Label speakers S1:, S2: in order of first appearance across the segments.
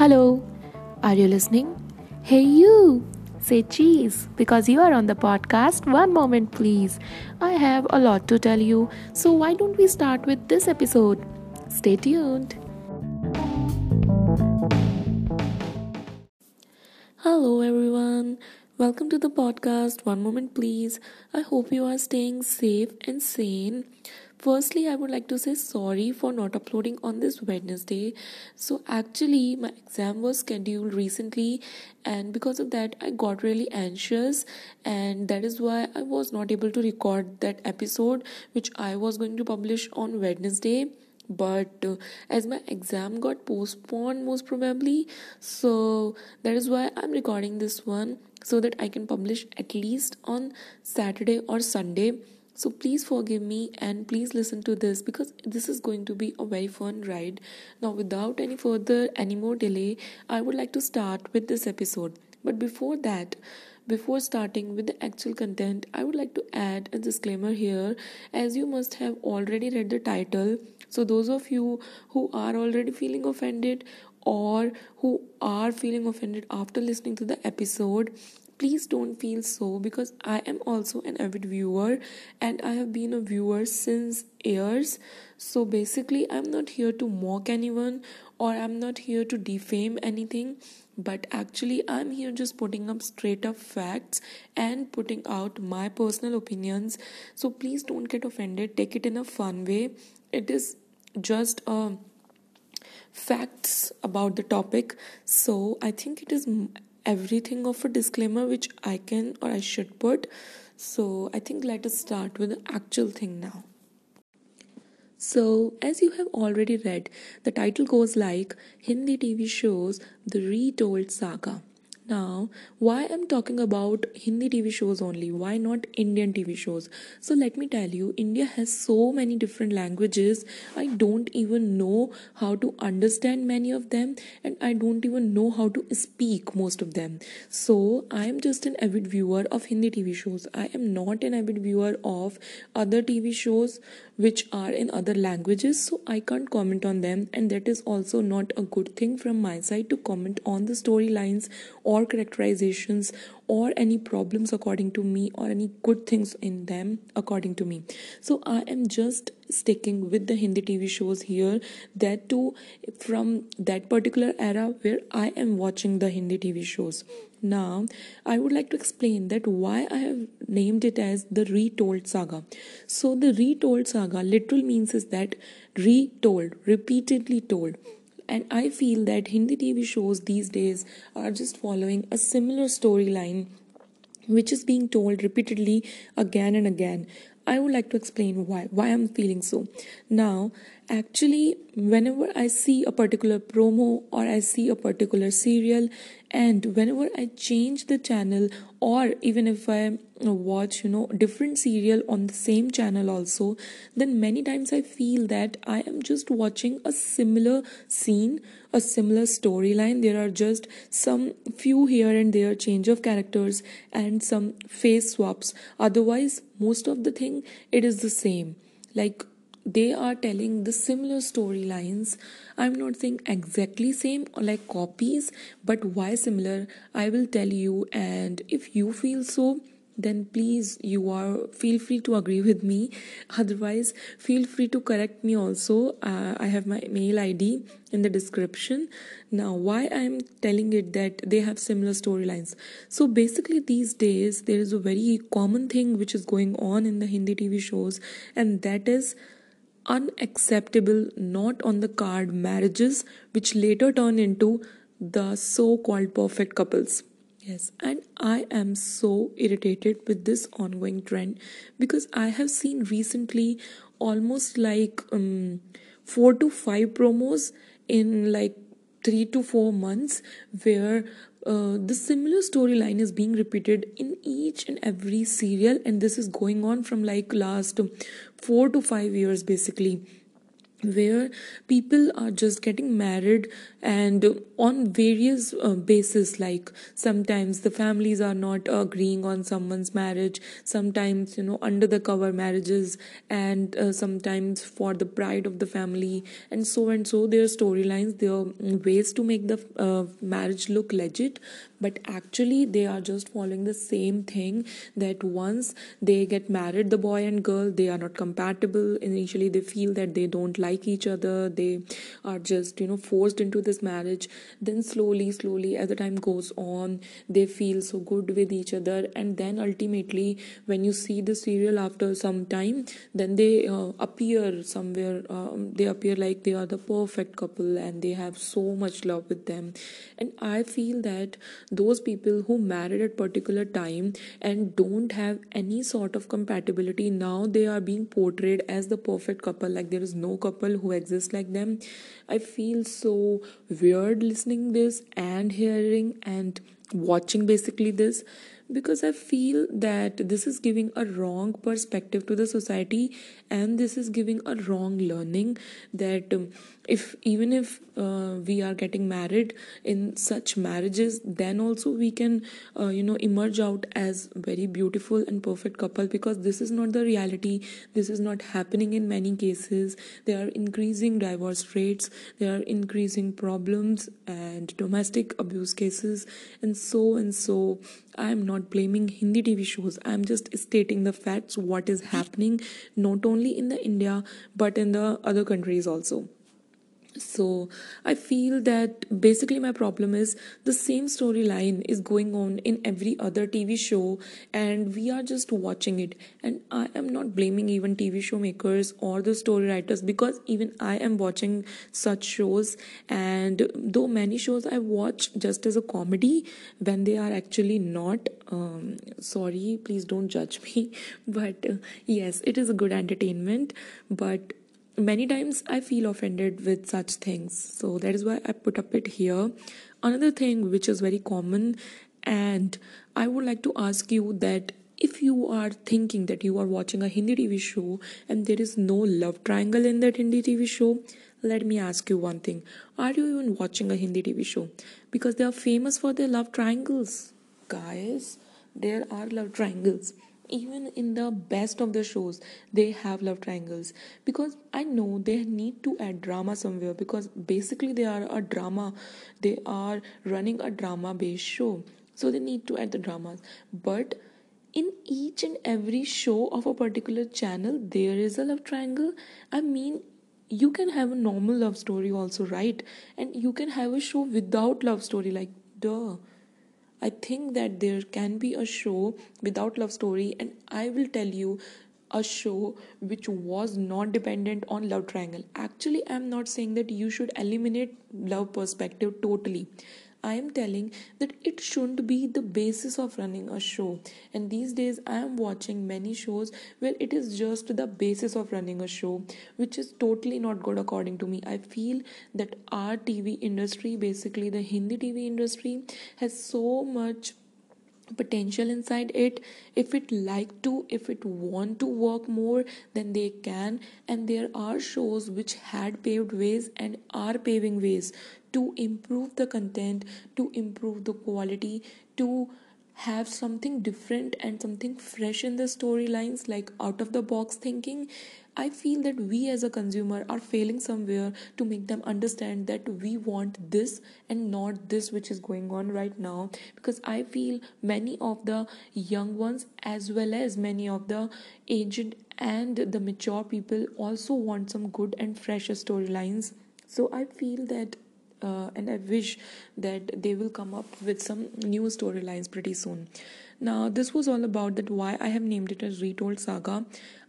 S1: Hello, are you listening? Hey, you! Say cheese because you are on the podcast. One moment, please. I have a lot to tell you, so why don't we start with this episode? Stay tuned. Hello, everyone. Welcome to the podcast. One moment, please. I hope you are staying safe and sane. Firstly, I would like to say sorry for not uploading on this Wednesday. So, actually, my exam was scheduled recently, and because of that, I got really anxious, and that is why I was not able to record that episode which I was going to publish on Wednesday but uh, as my exam got postponed most probably so that is why i'm recording this one so that i can publish at least on saturday or sunday so please forgive me and please listen to this because this is going to be a very fun ride. Now, without any further, any more delay, I would like to start with this episode. But before that, before starting with the actual content, I would like to add a disclaimer here as you must have already read the title. So, those of you who are already feeling offended or who are feeling offended after listening to the episode, please don't feel so because I am also an avid viewer and I have been a viewer since years. So basically, I'm not here to mock anyone or I'm not here to defame anything, but actually, I'm here just putting up straight up facts and putting out my personal opinions. So please don't get offended, take it in a fun way. It is just a facts about the topic so i think it is everything of a disclaimer which I can or I should put. So I think let us start with the actual thing now. So, as you have already read, the title goes like Hindi TV shows The Retold Saga. Now, why I'm talking about Hindi TV shows only? Why not Indian TV shows? So, let me tell you, India has so many different languages. I don't even know how to understand many of them, and I don't even know how to speak most of them. So, I am just an avid viewer of Hindi TV shows. I am not an avid viewer of other TV shows which are in other languages, so I can't comment on them, and that is also not a good thing from my side to comment on the storylines or or characterizations or any problems according to me or any good things in them according to me. So i am just sticking with the hindi tv shows here that too from that particular era where i am watching the hindi tv shows. Now i would like to explain that why i have named it as the retold saga. So the retold saga literal means is that retold repeatedly told and I feel that Hindi TV shows these days are just following a similar storyline which is being told repeatedly again and again. I would like to explain why why I'm feeling so. Now, actually whenever I see a particular promo or I see a particular serial and whenever I change the channel or even if I watch you know different serial on the same channel also then many times I feel that I am just watching a similar scene a similar storyline. There are just some few here and there change of characters and some face swaps. Otherwise most of the thing it is the same. Like they are telling the similar storylines. I'm not saying exactly same or like copies but why similar? I will tell you and if you feel so then please you are feel free to agree with me. Otherwise feel free to correct me also. Uh, i have my mail id in the description. Now why i am telling it that they have similar storylines? So basically these days there is a very common thing which is going on in the hindi tv shows and that is unacceptable, not on the card marriages, which later turn into the so called perfect couples. Yes, and I am so irritated with this ongoing trend because I have seen recently almost like um, four to five promos in like three to four months where uh, the similar storyline is being repeated in each and every serial and this is going on from like last 4 to 5 years basically where people are just getting married and on various uh, basis like sometimes the families are not agreeing on someone's marriage sometimes you know under the cover marriages and uh, sometimes for the pride of the family and so and so their storylines their ways to make the uh, marriage look legit but actually they are just following the same thing that once they get married the boy and girl they are not compatible. Initially they feel that they don't like each other. They are just you know forced into this marriage. Then slowly slowly as the time goes on they feel so good with each other. And then ultimately when you see the serial after some time then they uh, appear somewhere um, they appear like they are the perfect couple and they have so much love with them. And i feel that those people who married at particular time and don't have any sort of compatibility now they are being portrayed as the perfect couple like there is no couple who exists like them. I feel so weird listening this and hearing and watching basically this because i feel that this is giving a wrong perspective to the society and this is giving a wrong learning that um, if even if uh, we are getting married in such marriages then also we can uh, you know emerge out as very beautiful and perfect couple because this is not the reality. This is not happening in many cases. There are increasing divorce rates. There are increasing problems and domestic abuse cases and so and so. I am not blaming hindi tv shows. I am just stating the facts what is happening not only in the india but in the other countries also so i feel that basically my problem is the same storyline is going on in every other tv show and we are just watching it. And i am not blaming even tv show makers or the story writers because even i am watching such shows and though many shows i watch just as a comedy when they are actually not um, sorry please don't judge me but uh, yes it is a good entertainment but many times I feel offended with such things. So that is why I put up it here. Another thing which is very common, and I would like to ask you that if you are thinking that you are watching a Hindi TV show and there is no love triangle in that Hindi TV show, let me ask you one thing. Are you even watching a Hindi TV show? Because they are famous for their love triangles. Guys, there are love triangles even in the best of the shows they have love triangles. Because i know they need to add drama somewhere because basically they are a drama they are running a drama based show. So they need to add the dramas. But in each and every show of a particular channel there is a love triangle. I mean you can have a normal love story also right? And you can have a show without love story like duh I think that there can be a show without love story, and I will tell you a show which was not dependent on love triangle. Actually, I'm not saying that you should eliminate love perspective totally. I am telling that it shouldn't be the basis of running a show. And these days, I am watching many shows where it is just the basis of running a show, which is totally not good according to me. I feel that our TV industry, basically the Hindi TV industry, has so much potential inside it. If it like to if it want to work more then they can. And there are shows which had paved ways and are paving ways to improve the content to improve the quality to have something different and something fresh in the storylines like out of the box thinking i feel that we as a consumer are failing somewhere to make them understand that we want this and not this which is going on right now because i feel many of the young ones as well as many of the aged and the mature people also want some good and fresh storylines so i feel that uh, and I wish that they will come up with some new storylines pretty soon. Now, this was all about that why I have named it as Retold Saga.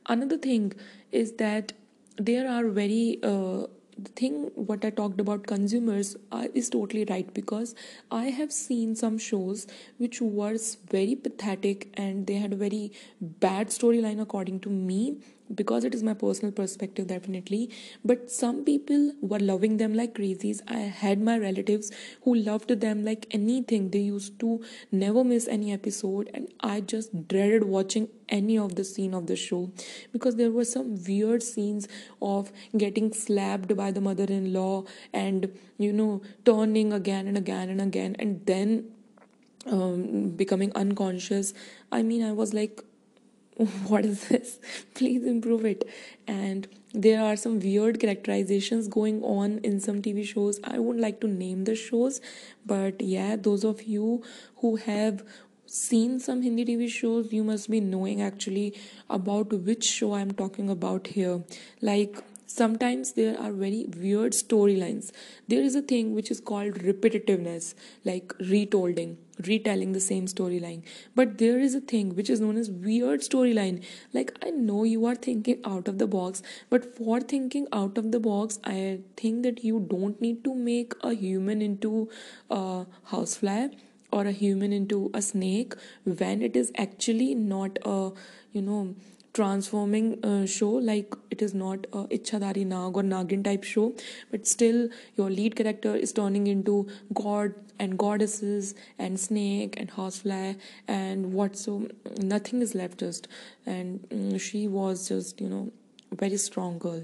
S1: Another thing is that there are very uh, the thing what I talked about consumers uh, is totally right because I have seen some shows which was very pathetic and they had a very bad storyline according to me because it is my personal perspective definitely. But some people were loving them like crazies. I had my relatives who loved them like anything. They used to never miss any episode and i just dreaded watching any of the scene of the show. Because there were some weird scenes of getting slapped by the mother-in-law and you know turning again and again and again and then um, becoming unconscious. I mean i was like what is this? Please improve it. And there are some weird characterizations going on in some tv shows. I wouldn't like to name the shows but yeah those of you who have seen some hindi tv shows you must be knowing actually about which show i'm talking about here. Like sometimes there are very weird storylines. There is a thing which is called repetitiveness like retolding retelling the same storyline. But there is a thing which is known as weird storyline. Like i know you are thinking out of the box but for thinking out of the box i think that you don't need to make a human into a housefly or a human into a snake when it is actually not a you know transforming uh, show like it is not a ichhadari nag or nagin type show but still your lead character is turning into god and goddesses and snake and housefly and what so nothing is left just. And um, she was just you know very strong girl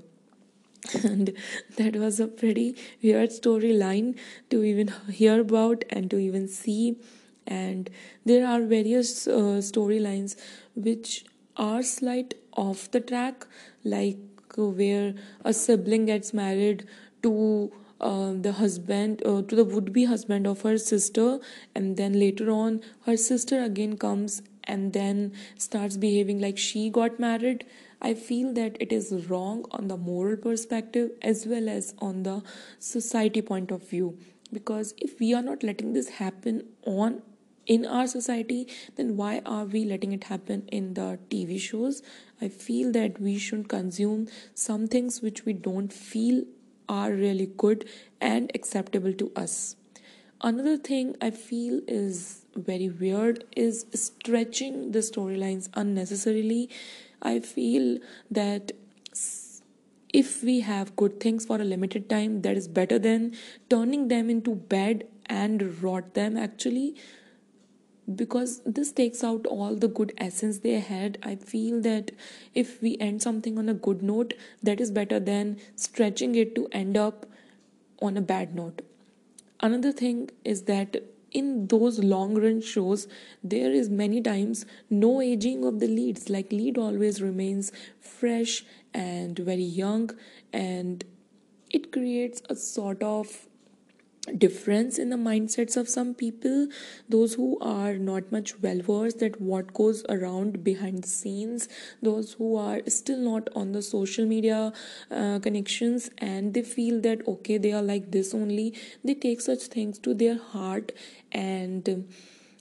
S1: and that was a pretty weird storyline to even hear about and to even see. And there are various uh, storylines which are slight off the track like where a sibling gets married to uh, the husband uh, to the would-be husband of her sister. And then later on her sister again comes and then starts behaving like she got married i feel that it is wrong on the moral perspective as well as on the society point of view. Because if we are not letting this happen on in our society then why are we letting it happen in the tv shows? I feel that we should consume some things which we don't feel are really good and acceptable to us. Another thing i feel is very weird is stretching the storylines unnecessarily i feel that if we have good things for a limited time that is better than turning them into bad and rot them actually. Because this takes out all the good essence they had. I feel that if we end something on a good note that is better than stretching it to end up on a bad note. Another thing is that in those long run shows there is many times no aging of the leads. Like lead always remains fresh and very young and it creates a sort of difference in the mindsets of some people those who are not much well versed that what goes around behind the scenes those who are still not on the social media uh, connections and they feel that okay they are like this only. They take such things to their heart and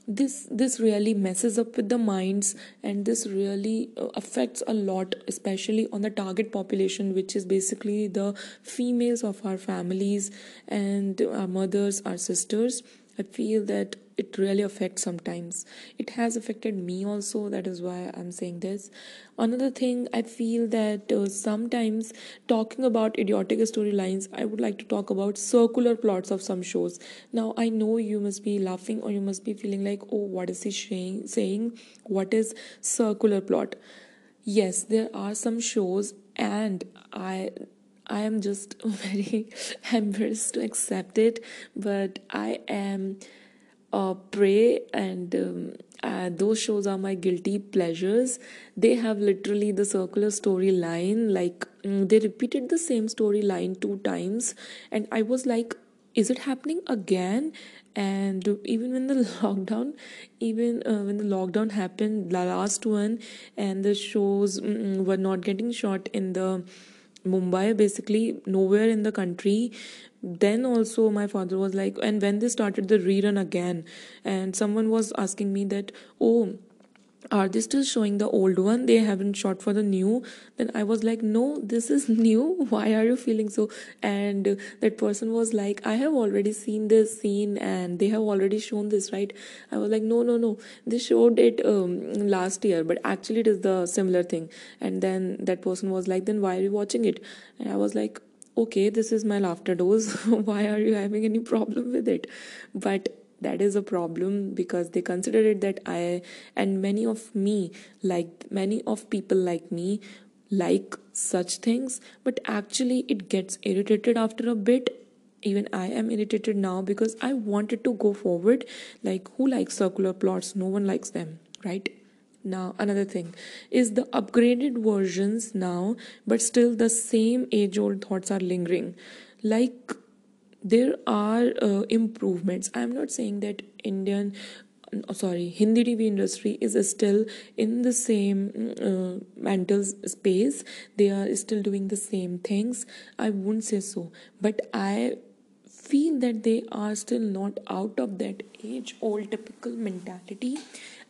S1: this this really messes up with the minds and this really uh, affects a lot especially on the target population which is basically the females of our families and our mothers our sisters. I feel that it really affects sometimes. It has affected me also that is why i'm saying this. Another thing i feel that uh, sometimes talking about idiotic storylines i would like to talk about circular plots of some shows. Now i know you must be laughing or you must be feeling like oh what is he saying saying? What is circular plot? Yes there are some shows and i I am just very embarrassed to accept it, but I am uh, Prey and um, uh, those shows are my guilty pleasures. They have literally the circular storyline, like mm, they repeated the same storyline two times, and I was like, is it happening again? And even when the lockdown, even uh, when the lockdown happened, the last one, and the shows mm, were not getting shot in the Mumbai, basically nowhere in the country. Then also my father was like, and when they started the rerun again, and someone was asking me that, oh, are they still showing the old one? They haven't shot for the new. Then i was like no this is new. Why are you feeling so? And that person was like i have already seen this scene and they have already shown this right? I was like no no no. They showed it um, last year but actually it is the similar thing. And then that person was like then why are you watching it? And i was like okay this is my laughter dose. Why are you having any problem with it? But that is a problem because they consider it that i and many of me like many of people like me like such things but actually it gets irritated after a bit. Even i am irritated now because i wanted to go forward. Like who likes circular plots? No one likes them right? Now another thing is the upgraded versions now but still the same age old thoughts are lingering. Like there are uh, improvements. I'm not saying that indian uh, sorry hindi tv industry is still in the same uh, mental space. They are still doing the same things. I wouldn't say so. But i feel that they are still not out of that age old typical mentality.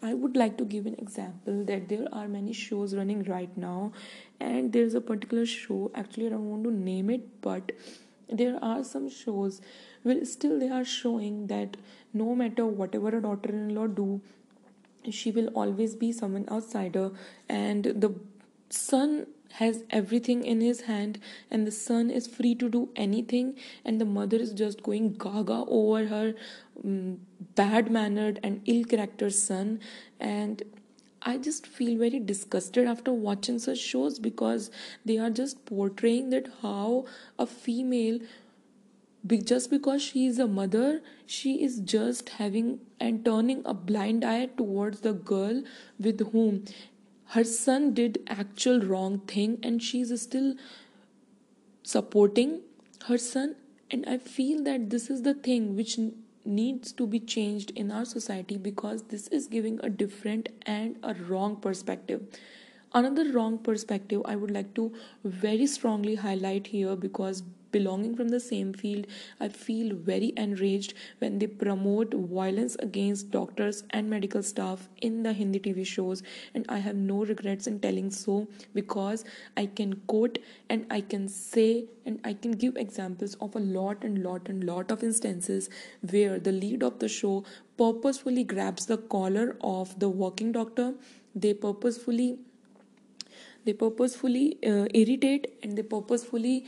S1: I would like to give an example that there are many shows running right now. And there's a particular show actually i don't want to name it but there are some shows where still they are showing that no matter whatever a daughter-in-law do she will always be someone outsider and the son has everything in his hand and the son is free to do anything and the mother is just going gaga over her um, bad mannered and ill character son and I just feel very disgusted after watching such shows because they are just portraying that how a female just because she is a mother she is just having and turning a blind eye towards the girl with whom her son did actual wrong thing and she is still supporting her son. And i feel that this is the thing which needs to be changed in our society because this is giving a different and a wrong perspective. Another wrong perspective i would like to very strongly highlight here because belonging from the same field, I feel very enraged when they promote violence against doctors and medical staff in the Hindi TV shows. And I have no regrets in telling so because I can quote and I can say and I can give examples of a lot and lot and lot of instances where the lead of the show purposefully grabs the collar of the working doctor. They purposefully they purposefully uh, irritate and they purposefully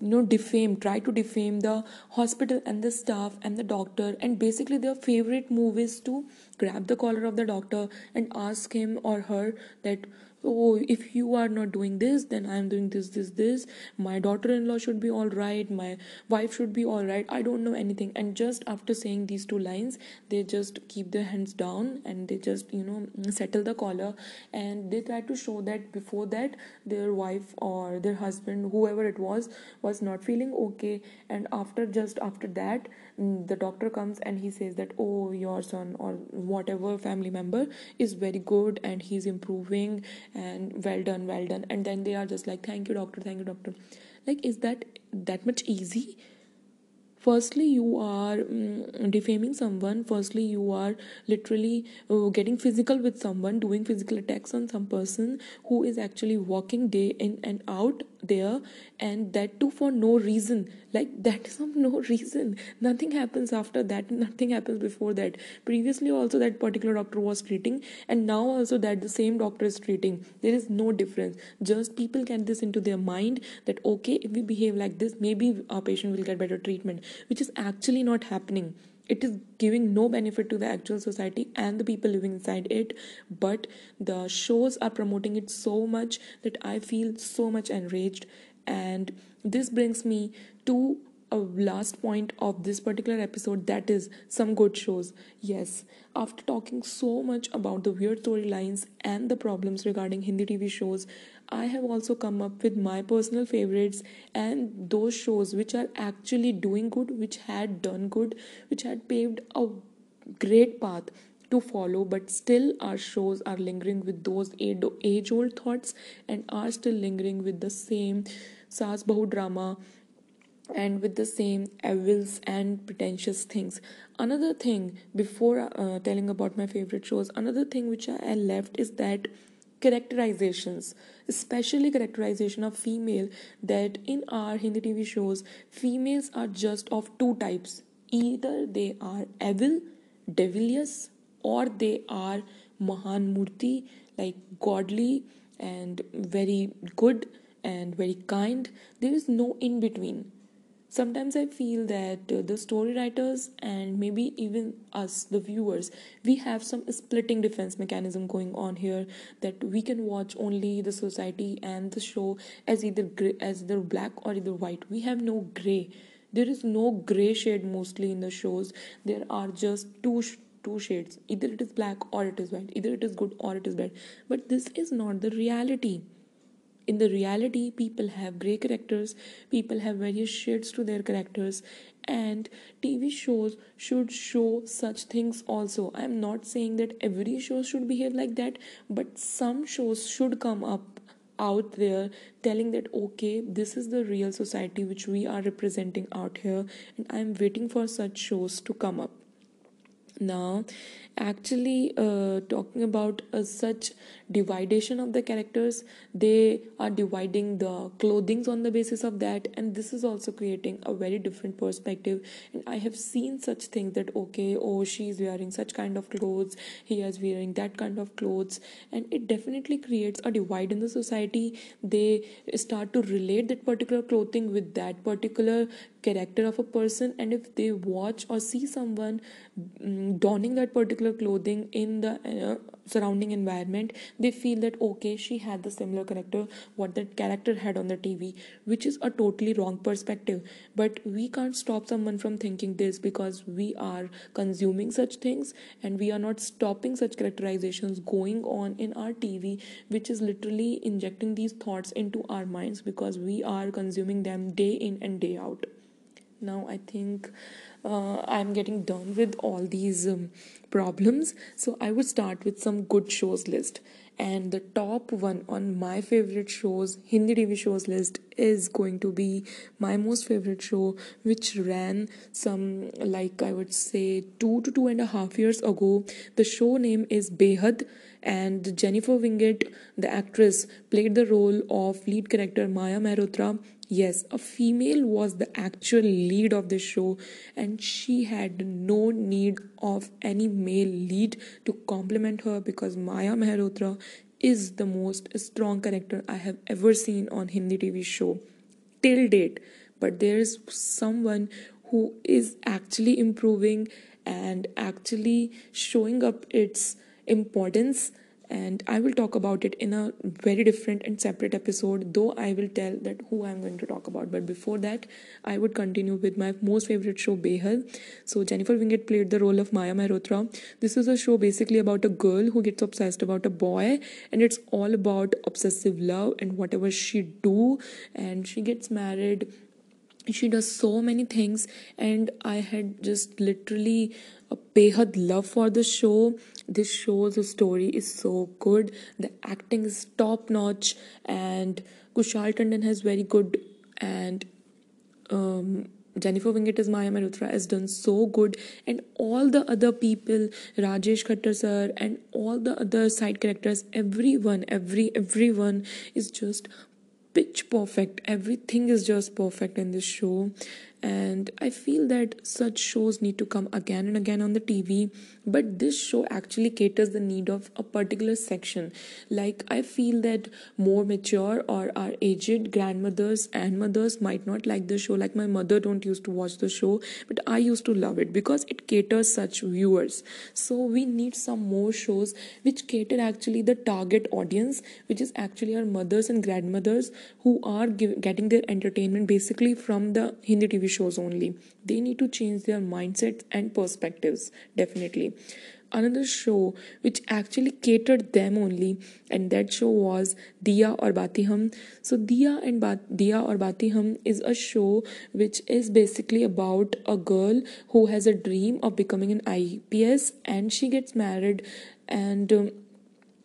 S1: you know defame try to defame the hospital and the staff and the doctor. And basically their favorite move is to grab the collar of the doctor and ask him or her that oh if you are not doing this then i am doing this this this. My daughter-in-law should be all right. My wife should be all right. I don't know anything. And just after saying these two lines they just keep their hands down and they just you know settle the collar. And they try to show that before that their wife or their husband whoever it was was not feeling okay. And after just after that the doctor comes and he says that oh your son or whatever family member is very good and he's improving and well done well done. And then they are just like thank you doctor thank you doctor. Like is that that much easy firstly you are um, defaming someone. Firstly you are literally uh, getting physical with someone doing physical attacks on some person who is actually walking day in and out there and that too for no reason. Like that is of no reason. Nothing happens after that. Nothing happens before that. Previously also that particular doctor was treating and now also that the same doctor is treating. There is no difference. Just people get this into their mind that okay if we behave like this maybe our patient will get better treatment which is actually not happening. It is giving no benefit to the actual society and the people living inside it. But the shows are promoting it so much that i feel so much enraged. And this brings me to a last point of this particular episode that is some good shows. Yes after talking so much about the weird storylines and the problems regarding hindi tv shows I have also come up with my personal favorites and those shows which are actually doing good, which had done good, which had paved a great path to follow, but still our shows are lingering with those age old thoughts and are still lingering with the same Saas Bahu drama and with the same evils and pretentious things. Another thing before uh, telling about my favorite shows another thing which i left is that characterizations especially characterization of female that in our hindi tv shows females are just of two types. Either they are evil devilious or they are mahan murti like godly and very good and very kind. There is no in between sometimes i feel that uh, the story writers and maybe even us the viewers we have some splitting defense mechanism going on here that we can watch only the society and the show as either gray, as either black or either white. We have no gray. There is no gray shade mostly in the shows. There are just two sh- two shades. Either it is black or it is white. Either it is good or it is bad. But this is not the reality in the reality people have gray characters people have various shades to their characters and tv shows should show such things also. I'm not saying that every show should behave like that but some shows should come up out there telling that okay this is the real society which we are representing out here and i'm waiting for such shows to come up now actually uh, talking about uh, such dividation of the characters they are dividing the clothings on the basis of that and this is also creating a very different perspective. And i have seen such things that okay oh she's wearing such kind of clothes he is wearing that kind of clothes and it definitely creates a divide in the society. They start to relate that particular clothing with that particular character of a person and if they watch or see someone mm, donning that particular clothing in the uh, surrounding environment they feel that okay she had the similar character what that character had on the tv which is a totally wrong perspective. But we can't stop someone from thinking this because we are consuming such things and we are not stopping such characterizations going on in our tv which is literally injecting these thoughts into our minds because we are consuming them day in and day out. Now i think uh, i'm getting done with all these um, problems. So i would start with some good shows list. And the top one on my favorite shows hindi tv shows list is going to be my most favorite show which ran some like i would say two to two and a half years ago. The show name is behad and jennifer winget the actress played the role of lead character maya mehrotra Yes, a female was the actual lead of the show, and she had no need of any male lead to complement her because Maya Mehrotra is the most strong character I have ever seen on Hindi TV show till date. But there is someone who is actually improving and actually showing up its importance and I will talk about it in a very different and separate episode, though I will tell that who I'm going to talk about. But before that, I would continue with my most favorite show, Behad. So, Jennifer Winget played the role of Maya Mehrotra. This is a show basically about a girl who gets obsessed about a boy, and it's all about obsessive love and whatever she do, and she gets married she does so many things. And i had just literally a behad love for the show. This show the story is so good. The acting is top notch and kushal tandon has very good. And um, Jennifer Winget as Maya Mehrotra has done so good, and all the other people, Rajesh Khattar sir, and all the other side characters, everyone, every everyone is just pitch perfect. Everything is just perfect in this show, and i feel that such shows need to come again and again on the tv but this show actually caters the need of a particular section. Like i feel that more mature or our aged grandmothers and mothers might not like the show. Like my mother don't used to watch the show but i used to love it because it caters such viewers. So we need some more shows which cater actually the target audience which is actually our mothers and grandmothers who are give, getting their entertainment basically from the hindi tv shows only. They need to change their mindsets and perspectives, definitely. Another show which actually catered them only, and that show was Diya Aur Baati Hum. So, Diya and ba- Diya Aur Baati is a show which is basically about a girl who has a dream of becoming an IPS and she gets married and um,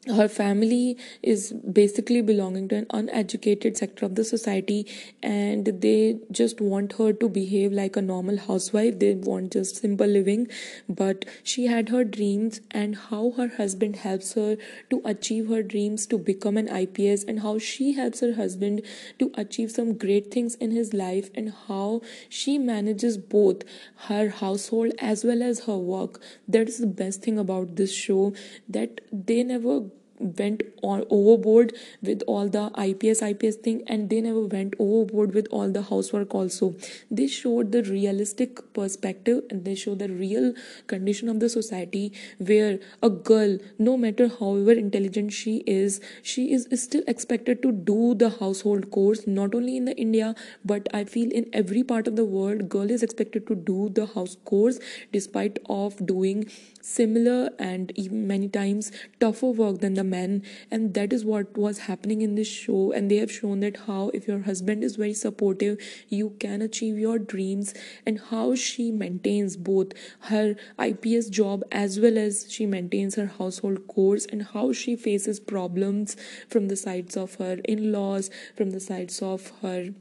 S1: her family is basically belonging to an uneducated sector of the society and they just want her to behave like a normal housewife. They want just simple living. But she had her dreams and how her husband helps her to achieve her dreams to become an ips and how she helps her husband to achieve some great things in his life and how she manages both her household as well as her work. That is the best thing about this show that they never went on overboard with all the ips ips thing and they never went overboard with all the housework also. They showed the realistic perspective and they show the real condition of the society where a girl no matter however intelligent she is she is still expected to do the household chores not only in the india but i feel in every part of the world girl is expected to do the house chores despite of doing similar and even many times tougher work than the men. And that is what was happening in this show. And they have shown that how if your husband is very supportive you can achieve your dreams. And how she maintains both her ips job as well as she maintains her household chores and how she faces problems from the sides of her in-laws from the sides of her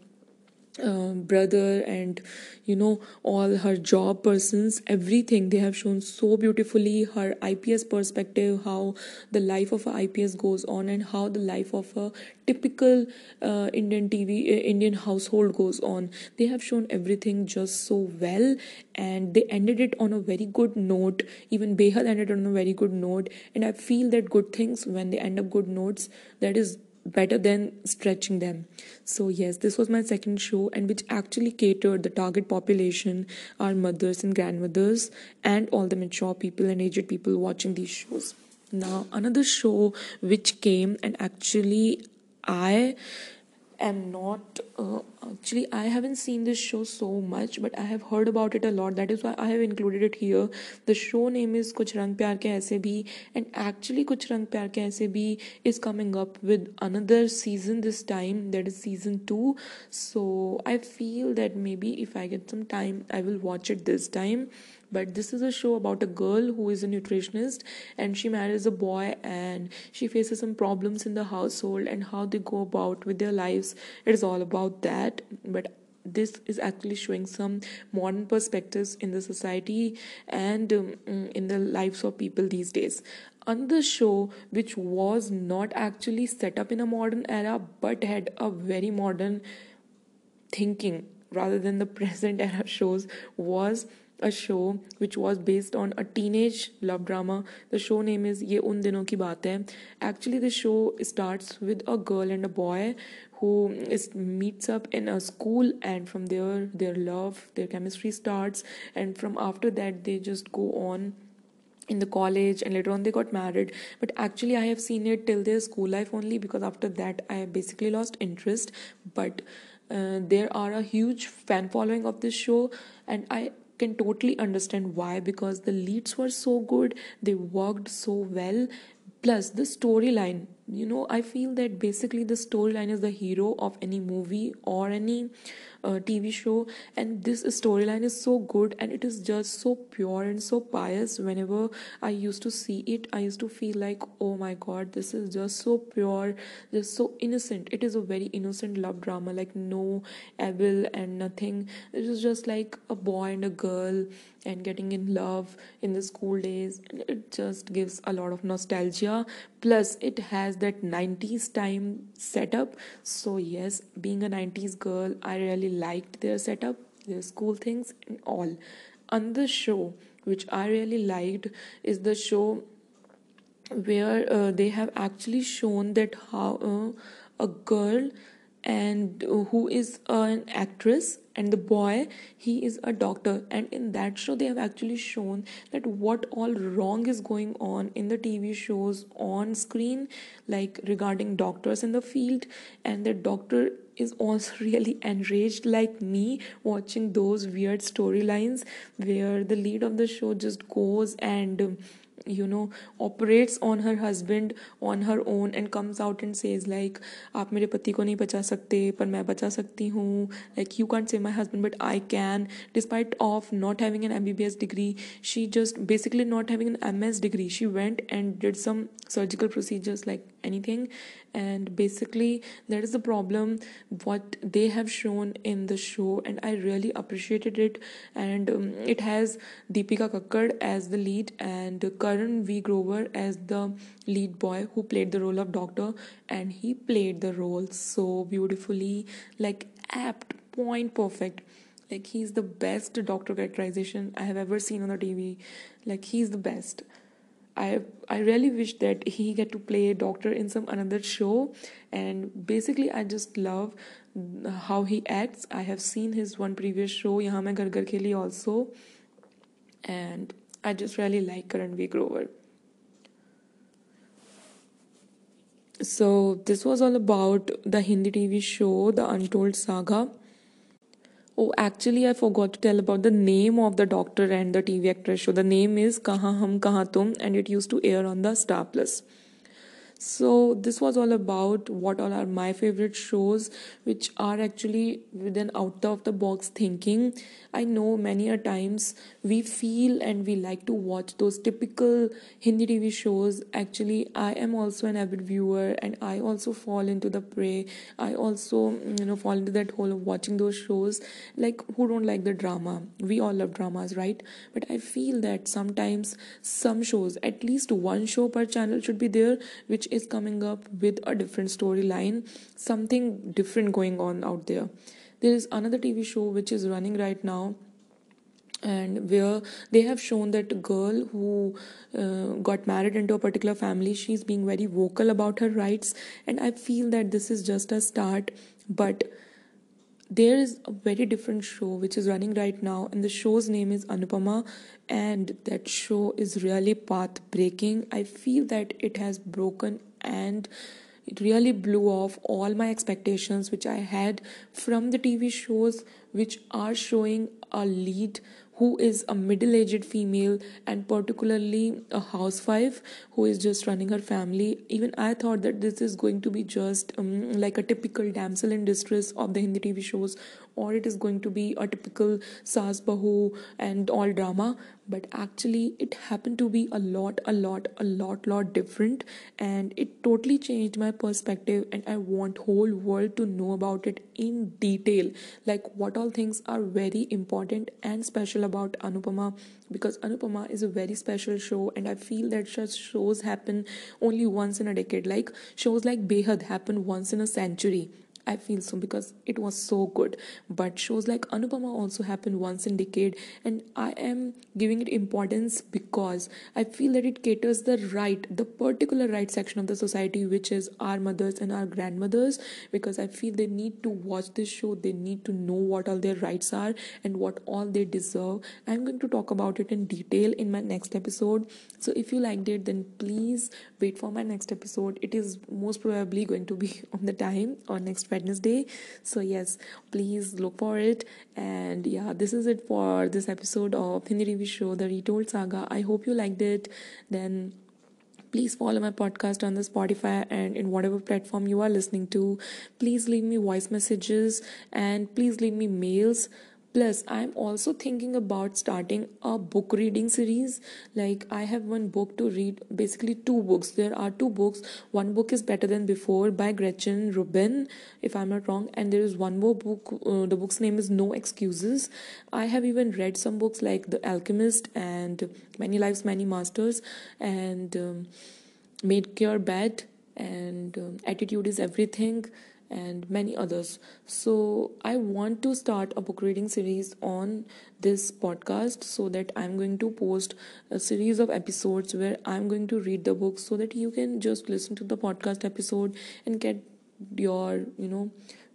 S1: um, brother and you know all her job persons everything. They have shown so beautifully her ips perspective how the life of a ips goes on and how the life of a typical uh, indian tv uh, indian household goes on. They have shown everything just so well and they ended it on a very good note. Even behad ended on a very good note. And i feel that good things when they end up good notes that is better than stretching them. So yes this was my second show and which actually catered the target population our mothers and grandmothers and all the mature people and aged people watching these shows. Now another show which came and actually i am not uh, actually i haven't seen this show so much but i have heard about it a lot. That is why i have included it here. The show name is kuch rang pyar ke aise bhi and actually kuch rang pyar ke aise bhi is coming up with another season this time that is season 2 so i feel that maybe if i get some time i will watch it this time. But this is a show about a girl who is a nutritionist and she marries a boy and she faces some problems in the household and how they go about with their lives. It is all about that but this is actually showing some modern perspectives in the society and um, in the lives of people these days another show which was not actually set up in a modern era but had a very modern thinking rather than the present era shows was a show which was based on a teenage love drama. The show name is Ye Un Dino Ki Baat Hai. Actually, the show starts with a girl and a boy who is meets up in a school, and from there, their love, their chemistry starts, and from after that, they just go on in the college and later on they got married. But actually i have seen it till their school life only because after that i basically lost interest. But uh, there are a huge fan following of this show and i can totally understand why because the leads were so good they worked so well. Plus the storyline you know i feel that basically the storyline is the hero of any movie or any uh, tv show. And this storyline is so good and it is just so pure and so pious. Whenever i used to see it i used to feel like oh my god this is just so pure just so innocent. It is a very innocent love drama like no evil and nothing. It is just like a boy and a girl and getting in love in the school days. And it just gives a lot of nostalgia plus it has that 90s time setup. So yes being a 90s girl i really liked their setup their school things and all. Another show which i really liked is the show where uh, they have actually shown that how uh, a girl and uh, who is an actress and the boy he is a doctor. And in that show they have actually shown that what all wrong is going on in the tv shows on screen like regarding doctors in the field. And the doctor is also really enraged like me watching those weird storylines where the lead of the show just goes and um, you know operates on her husband on her own and comes out and says like आप मेरे पति को नहीं बचा सकते पर मैं बचा सकती हूँ like you can't save my husband but I can despite of not having an MBBS degree she just basically not having an MS degree she went and did some surgical procedures like anything. And basically that is the problem what they have shown in the show and i really appreciated it. And um, it has dipika kakar as the lead and karan v. Grover as the lead boy who played the role of doctor and he played the role so beautifully like apt point perfect. Like he's the best doctor characterization i have ever seen on the tv like he's the best I I really wish that he get to play a doctor in some another show. And basically I just love uh, how he acts. I have seen his one previous show Yahan Main Ghar Ghar Kheli also. And I just really like Karanveer Grover. So this was all about the Hindi TV show The Untold Saga. Oh, actually, I forgot to tell about the name of the doctor and the TV actress show. The name is Kaha Hum Kaha Tum, and it used to air on the Star Plus. So, this was all about what all are my favorite shows, which are actually within out of the box thinking. I know many a times we feel and we like to watch those typical Hindi TV shows. Actually, I am also an avid viewer and I also fall into the prey. I also, you know, fall into that hole of watching those shows. Like, who don't like the drama? We all love dramas, right? But I feel that sometimes some shows, at least one show per channel, should be there which is coming up with a different storyline, something different going on out there. There is another TV show which is running right now and where they have shown that girl who uh, got married into a particular family she's being very vocal about her rights and i feel that this is just a start but there is a very different show which is running right now and the show's name is anupama and that show is really path breaking i feel that it has broken and it really blew off all my expectations which i had from the tv shows which are showing a lead who is a middle aged female and particularly a housewife who is just running her family. Even I thought that this is going to be just um, like a typical damsel in distress of the Hindi TV shows or it is going to be a typical Saas Bahu and all drama. But actually, it happened to be a lot, a lot, a lot, lot different, and it totally changed my perspective. And I want whole world to know about it in detail, like what all things are very important and special about Anupama, because Anupama is a very special show, and I feel that such shows happen only once in a decade. Like shows like Behad happen once in a century I feel so because it was so good. But shows like Anupama also happen once in decade, and I am giving it importance because I feel that it caters the right, the particular right section of the society, which is our mothers and our grandmothers. Because I feel they need to watch this show, they need to know what all their rights are and what all they deserve. I'm going to talk about it in detail in my next episode. So if you liked it, then please wait for my next episode. It is most probably going to be on the time or next Wednesday. So, yes, please look for it. And yeah, this is it for this episode of Hindi TV show, The Retold Saga. I hope you liked it. Then, please follow my podcast on the spotify and in whatever platform you are listening to please leave me voice messages and please leave me mails plus i'm also thinking about starting a book reading series. Like i have one book to read basically two books. There are two books. One book is better than before by gretchen rubin if i'm not wrong. And there is one more book uh, the book's name is no excuses. I have even read some books like the alchemist and many lives many masters and um, made cure bad and um, attitude is everything and many others. So, I want to start a book reading series on this podcast so that I'm going to post a series of episodes where I'm going to read the book so that you can just listen to the podcast episode and get your, you know,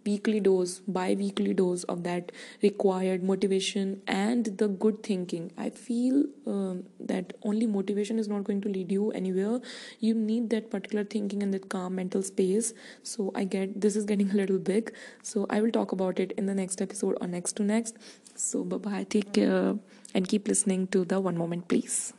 S1: weekly dose bi-weekly dose of that required motivation and the good thinking. I feel um, that only motivation is not going to lead you anywhere. You need that particular thinking and that calm mental space. So i get this is getting a little big. So i will talk about it in the next episode or next to next. So bye bye take care and keep listening to the one moment please